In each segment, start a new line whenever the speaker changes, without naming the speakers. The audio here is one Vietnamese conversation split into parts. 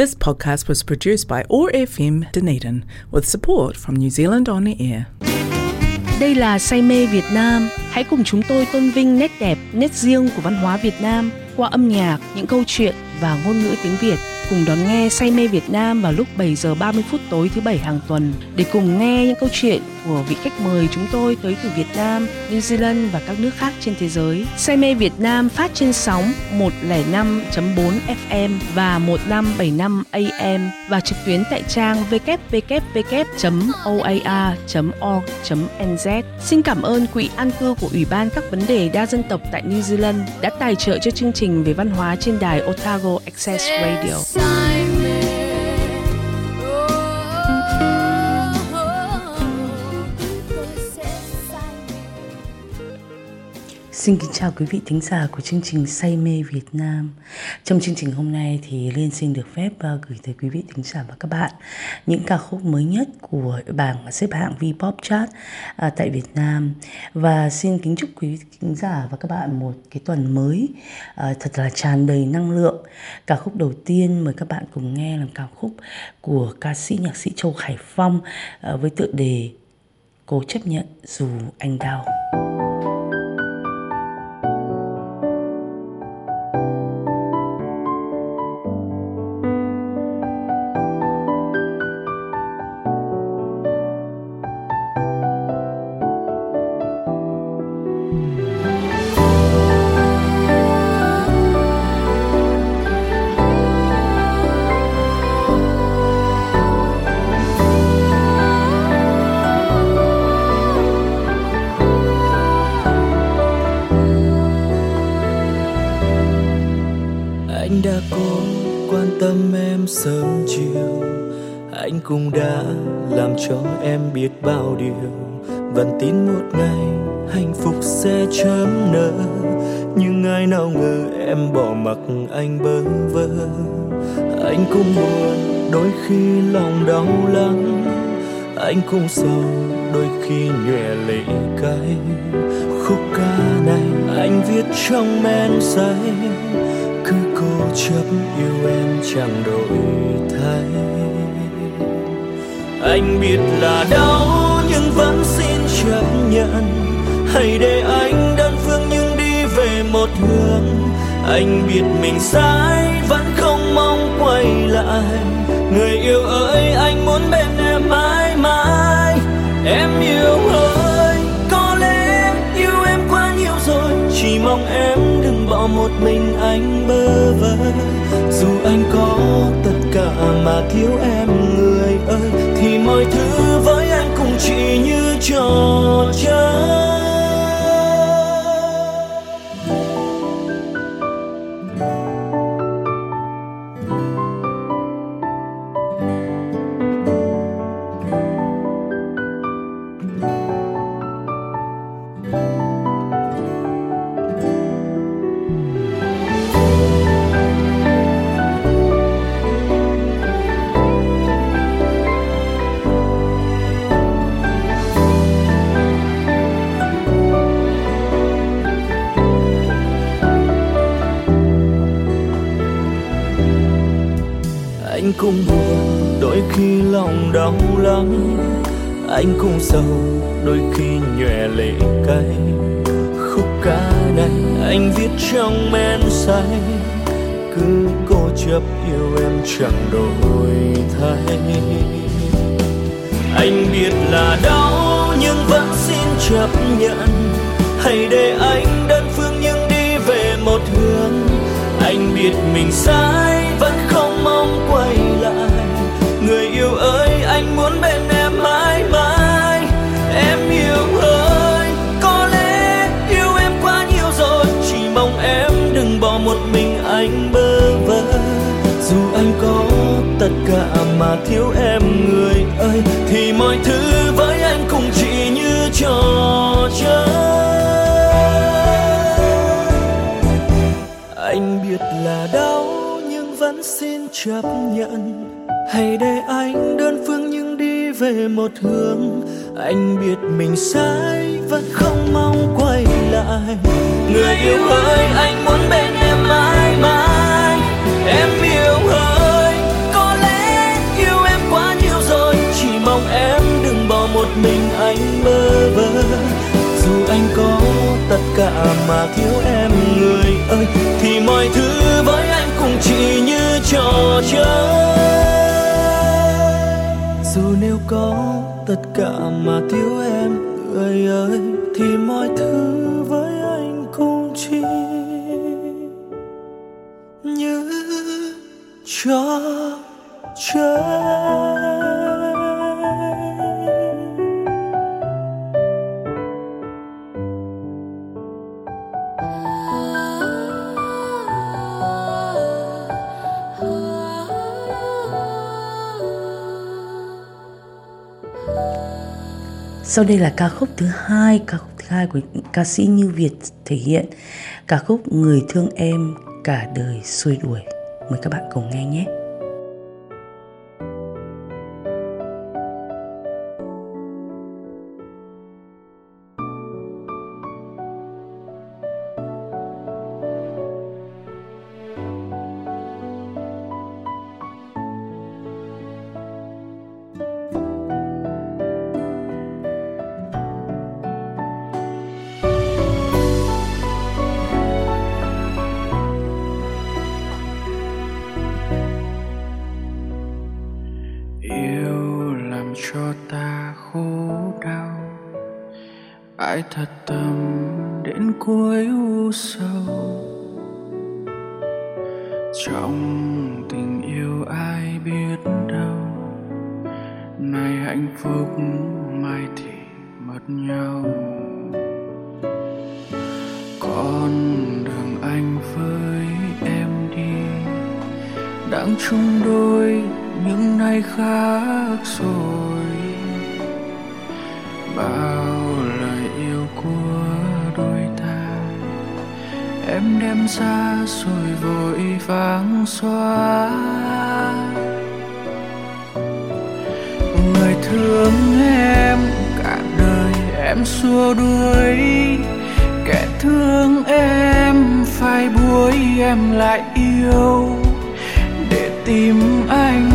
This podcast was produced by ORFM Dunedin with support from New Zealand On Air.
Đây là Say mê Việt Nam. Hãy cùng chúng tôi tôn vinh nét đẹp, nét riêng của văn hóa Việt Nam qua âm nhạc, những câu chuyện và ngôn ngữ tiếng Việt cùng đón nghe Say mê Việt Nam vào lúc 7 giờ 30 phút tối thứ bảy hàng tuần để cùng nghe những câu chuyện của vị khách mời chúng tôi tới từ Việt Nam, New Zealand và các nước khác trên thế giới. Say mê Việt Nam phát trên sóng 105.4 FM và 1575 AM và trực tuyến tại trang www.oar.org.nz. Xin cảm ơn Quỹ An cư của Ủy ban các vấn đề đa dân tộc tại New Zealand đã tài trợ cho chương trình về văn hóa trên đài Otago Access Radio.
Xin kính chào quý vị thính giả của chương trình Say mê Việt Nam. Trong chương trình hôm nay thì Liên xin được phép à, gửi tới quý vị thính giả và các bạn những ca khúc mới nhất của bảng xếp hạng V-pop chart à, tại Việt Nam và xin kính chúc quý vị thính giả và các bạn một cái tuần mới à, thật là tràn đầy năng lượng. Ca khúc đầu tiên mời các bạn cùng nghe là ca khúc của ca sĩ nhạc sĩ Châu Khải Phong với tựa đề Cố chấp nhận dù anh đau.
Quan tâm em sớm chiều, anh cũng đã làm cho em biết bao điều. Vẫn tin một ngày hạnh phúc sẽ chớm nở. Nhưng ai nào ngờ em bỏ mặc anh bơ vơ. Anh cũng buồn đôi khi lòng đau lắm. Anh cũng sầu đôi khi nhòe lệ cay khúc ca này anh viết trong men say. Cứ cố chấp yêu em chẳng đổi thay. Anh biết là đau nhưng vẫn xin chấp nhận. Hãy để anh đơn phương nhưng đi về một hướng. Anh biết mình sai, vẫn không mong quay lại. Người yêu ơi, anh muốn bên em mãi mãi. Em yêu ơi, có lẽ yêu em quá nhiều rồi. Chỉ mong em đừng bỏ một mình anh bơ vơ. Cứ cố chấp yêu em chẳng đổi thay. Anh biết là đau nhưng vẫn xin chấp nhận. Hãy để anh đơn phương nhưng đi về một hướng. Anh biết mình sai, vẫn không mong quay lại. Người yêu ơi, anh muốn bên em mãi mãi. Em yêu ơi, có lẽ yêu em quá nhiều rồi. Chỉ mong em đừng bỏ một mình anh bên anh có tất cả mà thiếu em người ơi, thì mọi thứ với anh cũng chỉ như trò chơi. Anh biết là đau nhưng vẫn xin chấp nhận. Hãy để anh đơn phương nhưng đi về một hướng. Anh biết mình sai, vẫn không mong quay lại. Người yêu ơi, anh muốn bên em mãi thứ với anh cũng chỉ như trò chơi. Dù nếu có tất cả mà thiếu em, người ơi, thì mọi thứ
Sau đây là ca khúc thứ hai, ca khúc thứ hai của ca sĩ Như Việt thể hiện ca khúc Người thương em cả đời xuôi đuổi. Mời các bạn cùng nghe nhé.
cũng chung đôi những nay khác rồi. Bao lời yêu của đôi ta, em đem ra rồi vội vàng xóa. Người thương em, cả đời em xua đuổi. Kẻ thương em, phải buối em lại yêu tim anh,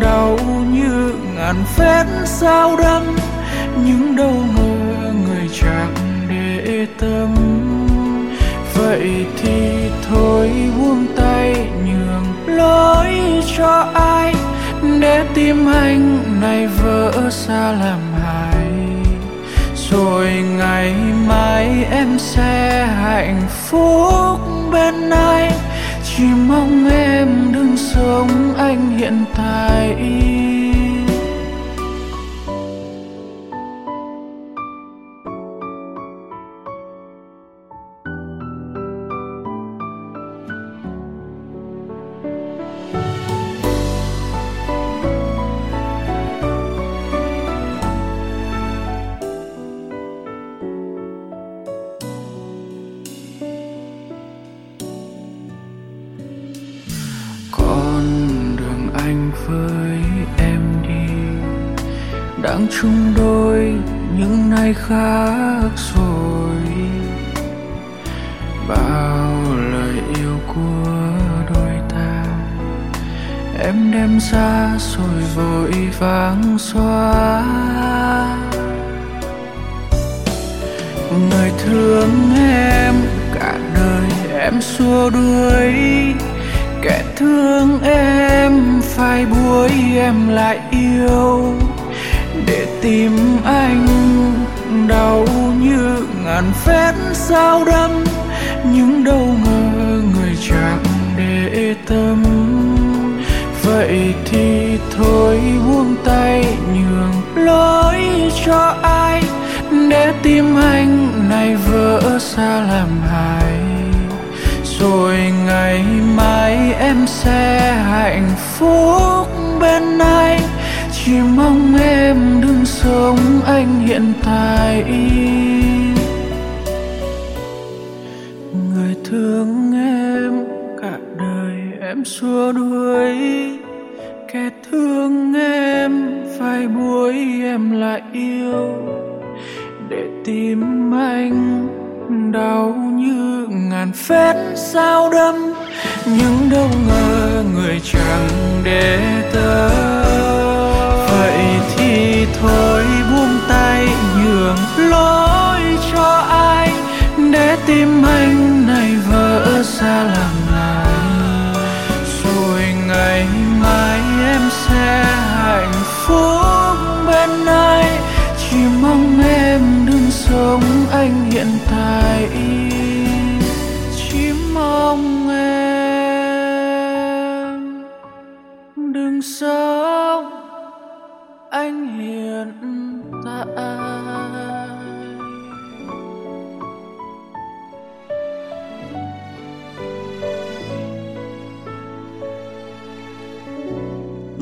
đau như ngàn vết sao đâm nhưng đâu ngờ người chẳng để tâm. Vậy thì thôi buông tay nhường lối cho ai. Để tim anh này vỡ xa làm hại. Rồi ngày mai em sẽ hạnh phúc bên anh chỉ mong em đừng sống anh hiện tại. khác rồi. Bao lời yêu của đôi ta, em đem ra rồi vội vàng xóa. Người thương em, cả đời em xua đuổi. Kẻ thương em phải buổi em lại yêu. Để tìm anh đau như ngàn vết sao đâm nhưng đâu ngờ người chẳng để tâm. Vậy thì thôi buông tay nhường lối cho ai, để tim anh này vỡ xa làm hại. Rồi ngày mai em sẽ hạnh phúc bên anh chỉ mong em đừng sống anh hiện tại. Người thương em cả đời em xua đuổi. Kẻ thương em phải buối em lại yêu. Để tìm anh đau như ngàn phép sao đâm. Nhưng đâu ngờ người chẳng để tới thôi buông tay nhường lối cho ai để tim anh này vỡ ra làm lại. Rồi ngày mai em sẽ hạnh phúc bên ai. Chỉ mong em đừng sống anh hiện tại.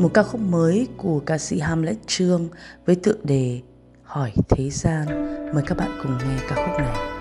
Một ca khúc mới của ca sĩ Hamlet Trương với tựa đề Hỏi Thế Gian. Mời các bạn cùng nghe ca khúc này.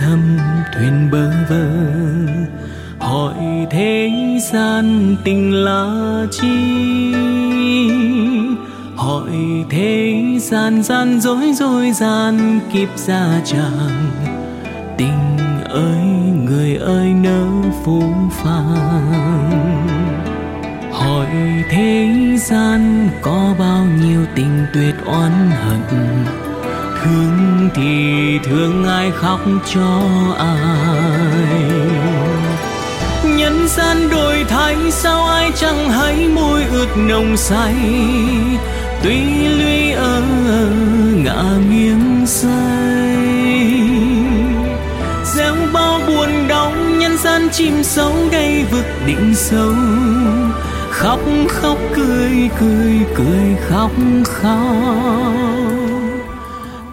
Thăm thuyền bơ vơ. Hỏi thế gian tình là chi? Hỏi thế gian gian dối dối gian kịp ra chàng. Tình ơi, người ơi, nỡ phú phàng. Hỏi thế gian có bao nhiêu tình tuyệt oán hận? Thương thì thương ai khóc cho ai. Nhân gian đổi thay sao ai chẳng hay môi ướt nồng say, tuy lũy ở ngã nghiêng say. Gieo bao buồn đau, nhân gian chim sâu đây vực định sâu. Khóc khóc cười cười cười khóc khóc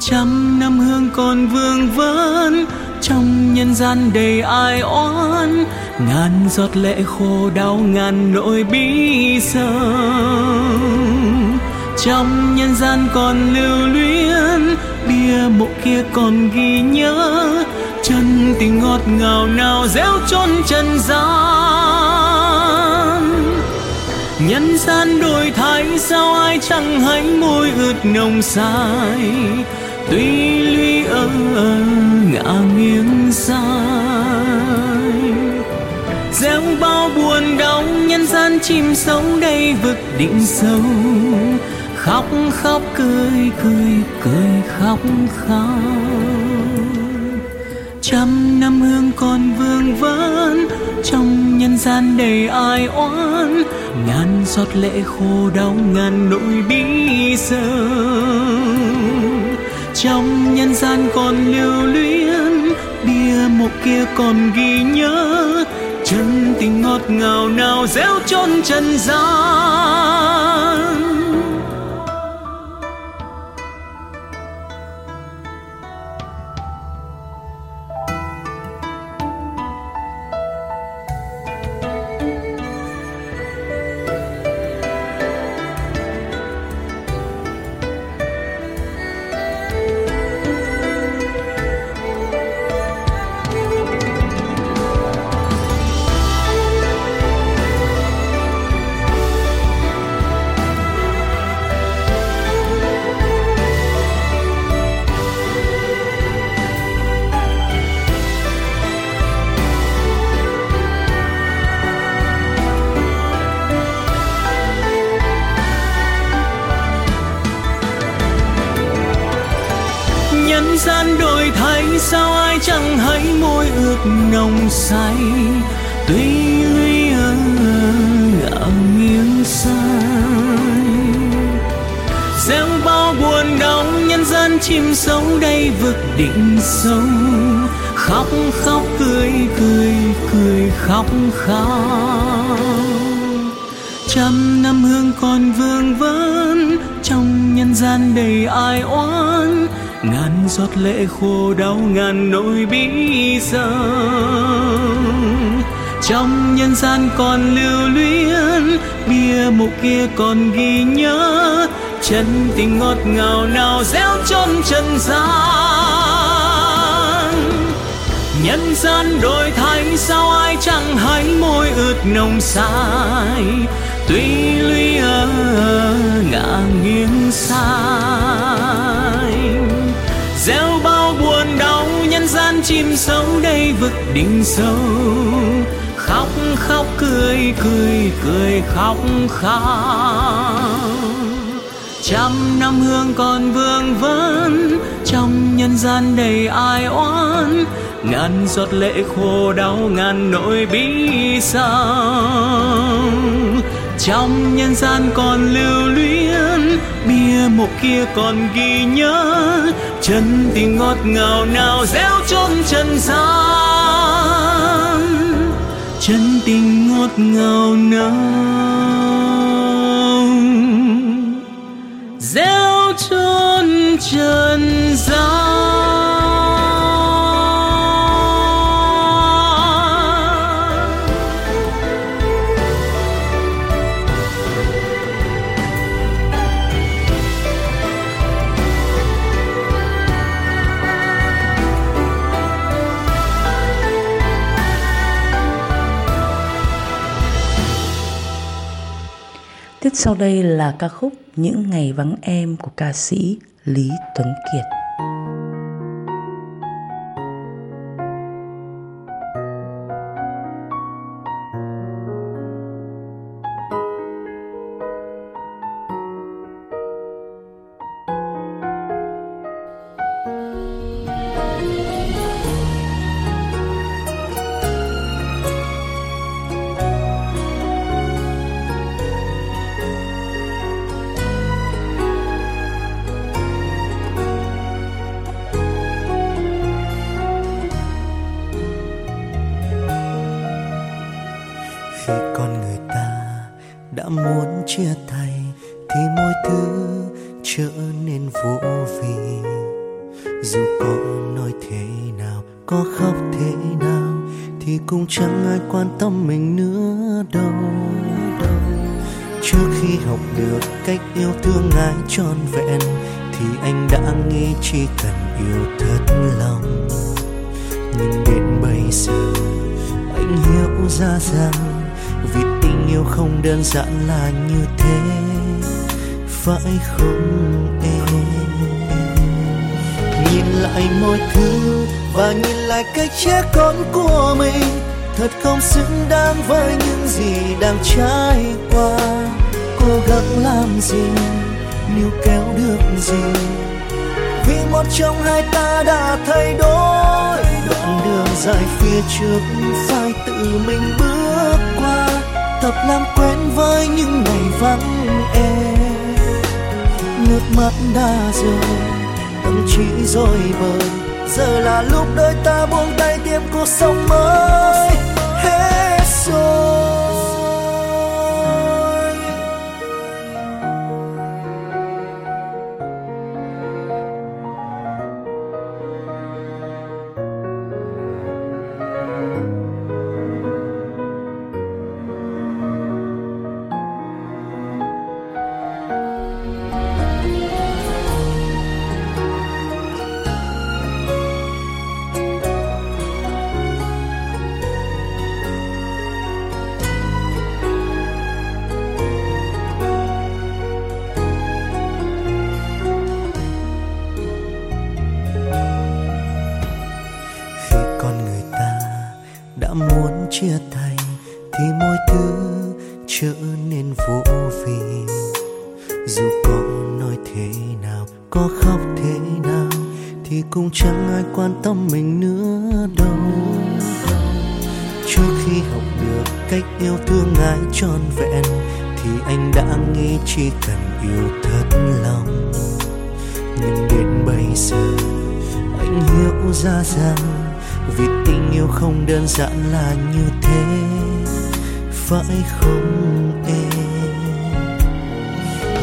trăm năm hương còn vương vấn trong nhân gian đầy ai oán, ngàn giọt lệ khô đau, ngàn nỗi bi sầu. trong nhân gian còn lưu luyến, bia mộ kia còn ghi nhớ, chân tình ngọt ngào nào réo chôn trần gian nhân gian đổi thay, sao ai chẳng hay môi ướt nồng say tuy lũy ơ ngã nghiêng sai gieo bao buồn đau nhân gian chim sống đây vực định sâu. Khóc khóc cười cười cười khóc khóc. Trăm năm hương còn vương vấn trong nhân gian đầy ai oán. Ngàn giọt lệ khô đau, ngàn nỗi bi sầu trong nhân gian còn lưu luyến, bia mộ kia còn ghi nhớ. Chân tình ngọt ngào nào réo chôn trần gian. Chim sống đây vực định sâu. Khóc khóc, cười cười cười, khóc khóc. Trăm năm hương còn vương vấn trong nhân gian đầy ai oán ngàn giọt lệ khô đau, ngàn nỗi bí sầu. Trong nhân gian còn lưu luyến, bia mộ kia còn ghi nhớ chân tình ngọt ngào nào réo chôn trần gian. Nhân gian đổi thay sao ai chẳng hay môi ướt nồng say, tuy lũy ở ngả nghiêng sai gieo bao buồn đau, nhân gian chim sâu đây vực đỉnh sâu. Khóc khóc cười cười cười khóc khóc trăm năm hương còn vương vấn trong nhân gian đầy ai oán. Ngàn giọt lệ khô đau, ngàn nỗi bi sao trong nhân gian còn lưu luyến, bia mộ kia còn ghi nhớ. Chân tình ngọt ngào nào réo chôn trần gian. Chân tình ngọt ngào nào réo chôn trần gian.
Tiếp sau đây là ca khúc những ngày vắng em của ca sĩ Lý Tuấn Kiệt.
Trước khi học được cách yêu thương ai trọn vẹn, thì anh đã nghĩ chỉ cần yêu thật lòng. Nhưng đến bây giờ, anh hiểu ra rằng vì tình yêu không đơn giản là như thế. Phải không em? Nhìn lại mọi thứ và nhìn lại cách trẻ con của mình thật không xứng đáng với những gì đang trải qua. Cố gắng làm gì, níu kéo được gì? Vì một trong hai ta đã thay đổi. Đoạn đường dài phía trước phải tự mình bước qua. Tập làm quen với những ngày vắng em nước mắt đã rơi, tâm trí rồi bời. Giờ là lúc đôi ta buông tay tiếp cuộc sống mới hết yêu thương ai trọn vẹn, thì anh đã nghĩ chỉ cần yêu thật lòng. Nhưng đến bây giờ anh hiểu ra rằng vì tình yêu không đơn giản là như thế. Phải không em?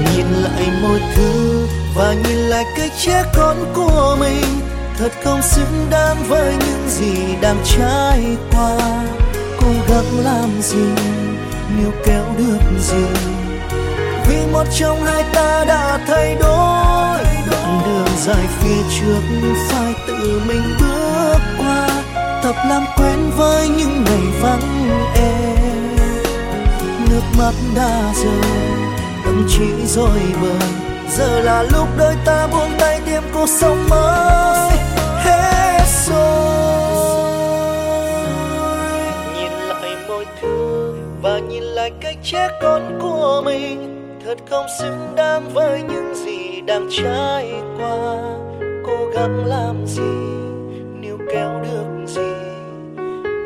Nhìn lại mọi thứ và nhìn lại cái trẻ con của mình, thật không xứng đáng với những gì đang trải qua. Cố gắng làm gì? Níu kéo được gì? Vì một trong hai ta đã thay đổi. Đoạn đường dài phía trước phải tự mình bước qua. Tập làm quen với những ngày vắng em nước mắt đã rơi tâm trí rồi bời. Giờ là lúc đôi ta buông tay tìm cuộc sống mới. Và nhìn lại cách trẻ con của mình. Thật không xứng đáng với những gì đang trải qua. Cố gắng làm gì, níu kéo được gì?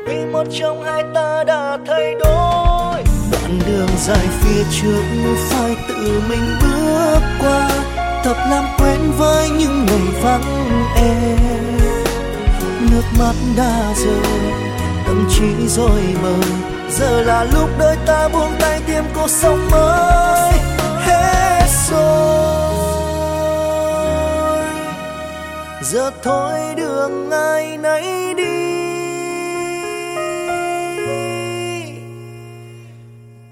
Vì một trong hai ta đã thay đổi. Đoạn đường dài phía trước phải tự mình bước qua. Tập làm quen với những ngày vắng em nước mắt đã rơi, tâm trí rồi mờ giờ là lúc đôi ta buông tay tìm cuộc sống mới. Hết rồi. Giờ thôi đường ai nay đi.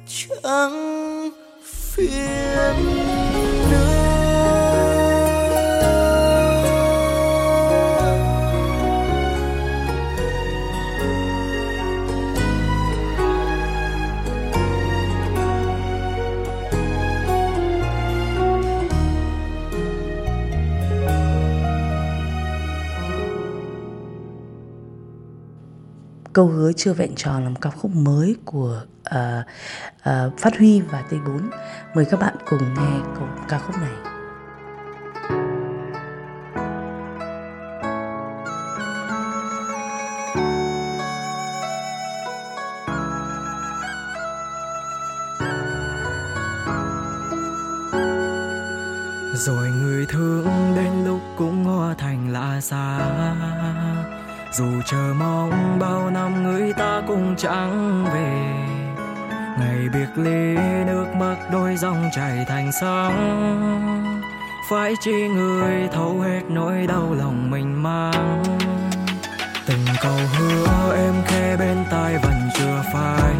Chẳng phiền
câu hứa chưa vẹn tròn là một ca khúc mới của uh, uh, Phát Huy và T4 mời các bạn cùng nghe ca khúc này.
Chi người thấu hết nỗi đau lòng mình mang. Từng câu hứa em khe bên tai vẫn chưa phai.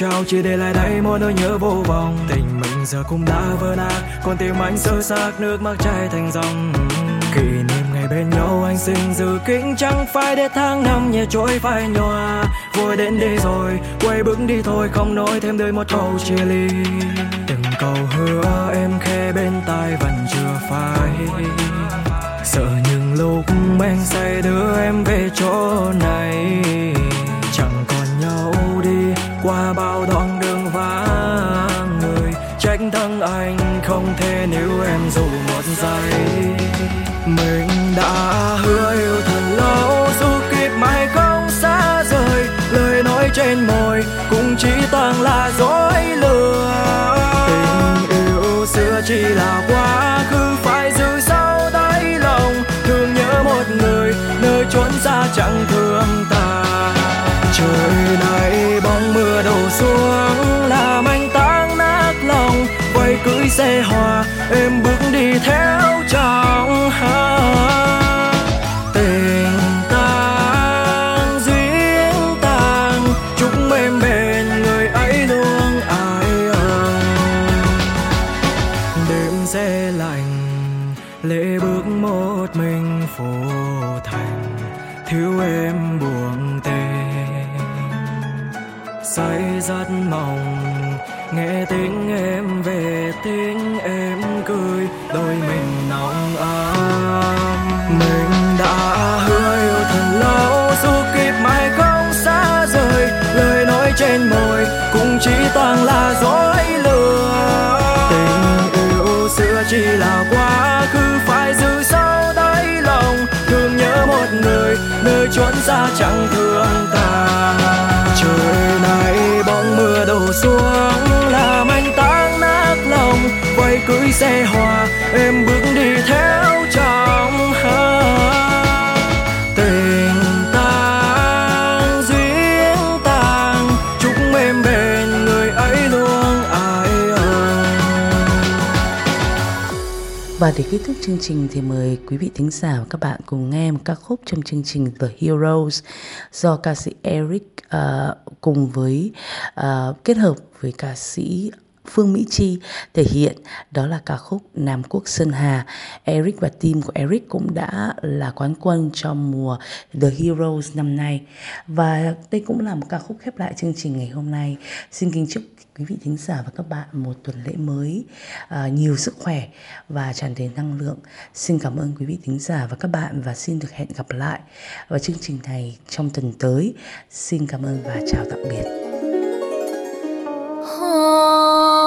Trao, chỉ để lại đây mỗi nỗi nhớ vô vọng. Tình mình giờ cũng đã vỡ nát, còn tim anh sơ xác nước mắt chảy thành dòng. Kỷ niệm ngày bên nhau, anh xin giữ kính chẳng phải để tháng năm nhẹ trôi phai nhòa. Vui đến đây rồi, quay bước đi thôi, không nói thêm đời một câu chia ly. Từng câu hứa em khe bên tai vẫn chưa phai. Sợ những lúc anh say đưa em về chỗ này qua bao đoạn đường vắng người. Trách thân anh không thể nếu em dù một giây. Mình đã hứa chỉ là quá khứ, phải giữ sâu đáy lòng. Thương nhớ một người, nơi chốn xa chẳng thương ta. Trời này bóng mưa đổ xuống, làm anh tan nát lòng. Quay cưới xe hoa, em bước
Và để kết thúc chương trình thì mời quý vị thính giả và các bạn cùng nghe một ca khúc trong chương trình The Heroes do ca sĩ Eric uh, cùng với uh, kết hợp với ca sĩ Phương Mỹ Chi thể hiện đó là ca khúc Nam Quốc Sơn Hà. Eric và team của Eric cũng đã là quán quân trong mùa The Heroes năm nay. Và đây cũng là một ca khúc khép lại chương trình ngày hôm nay. Xin kính chúc quý vị thính giả và các bạn một tuần lễ mới à, nhiều sức khỏe và tràn đầy năng lượng. Xin cảm ơn quý vị thính giả và các bạn và xin được hẹn gặp lại vào chương trình này trong tuần tới. Xin cảm ơn và chào tạm biệt.
Oh.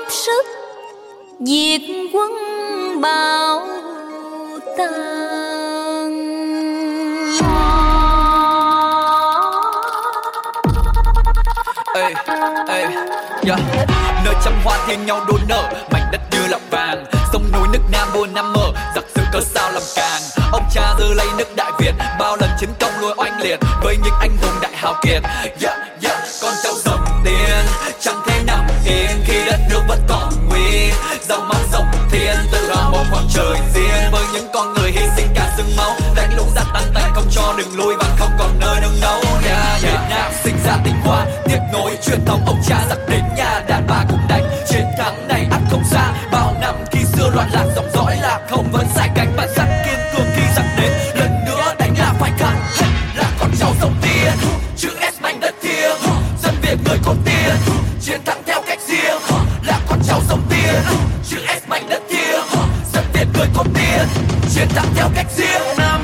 Góp sức diệt quân bão tàn
ê ê yeah. nơi trăm hoa thiên nhau đua nở mảnh đất như là vàng sông núi nước nam buôn năm mở giặc sự cớ sao làm càng ông cha dư lấy nước đại việt bao lần chiến công lôi oanh liệt với những anh hùng đại hào kiệt yeah, yeah. con cháu dòng chẳng thể nằm yên khi đất nước vẫn còn nguy dòng máu dòng thiên tự hào một khoảng trời riêng với những con người hy sinh cả xương máu đánh lũ giặc tan tay không cho đường lui và không còn nơi nương nấu yeah, yeah. Việt Nam sinh ra tinh hoa tiếp nối truyền thống ông cha giặc đến nhà người con tiên chiến thắng theo
cách riêng Nam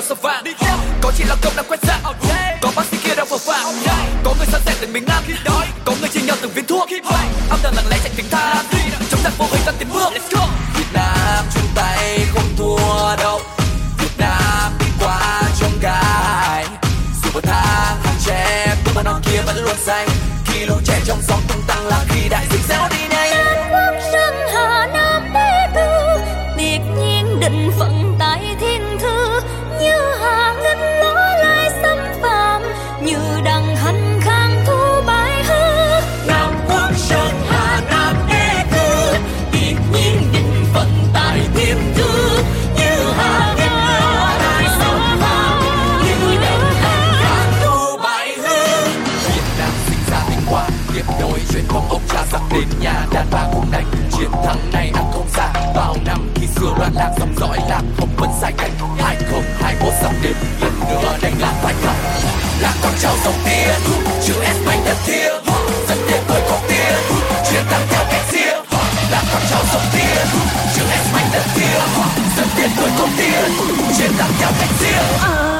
đầu sao vàng Có chị lao công đang quét dạng Có bác sĩ kia đang phờ phạm Có người sẵn sẻ để mình ăn Có người chia nhau từng viên thuốc. Âm thầm lặng lẽ chạy tiếng than Chống giặc vô hình tăng tiến bước. Việt Nam chung tay không thua đâu. Việt Nam đi qua trong gai. Dù bậc thang hàng tre Tung bao non kia vẫn luôn xanh. Khi lũ trẻ trong gió tung tăng là khi đại dịch sẽ đang dòng dõi làm không vẫn sai cánh hai không, hai mốt sắp đến, lần nữa đánh lạc phải không? Là con trâu dòng tia chữ s bánh đất thia dẫn đến tôi có tia chuyến tăng theo cách xia là con trâu dòng tia chữ s bánh đất thia dẫn đến tôi có tia chuyến tăng theo cách xia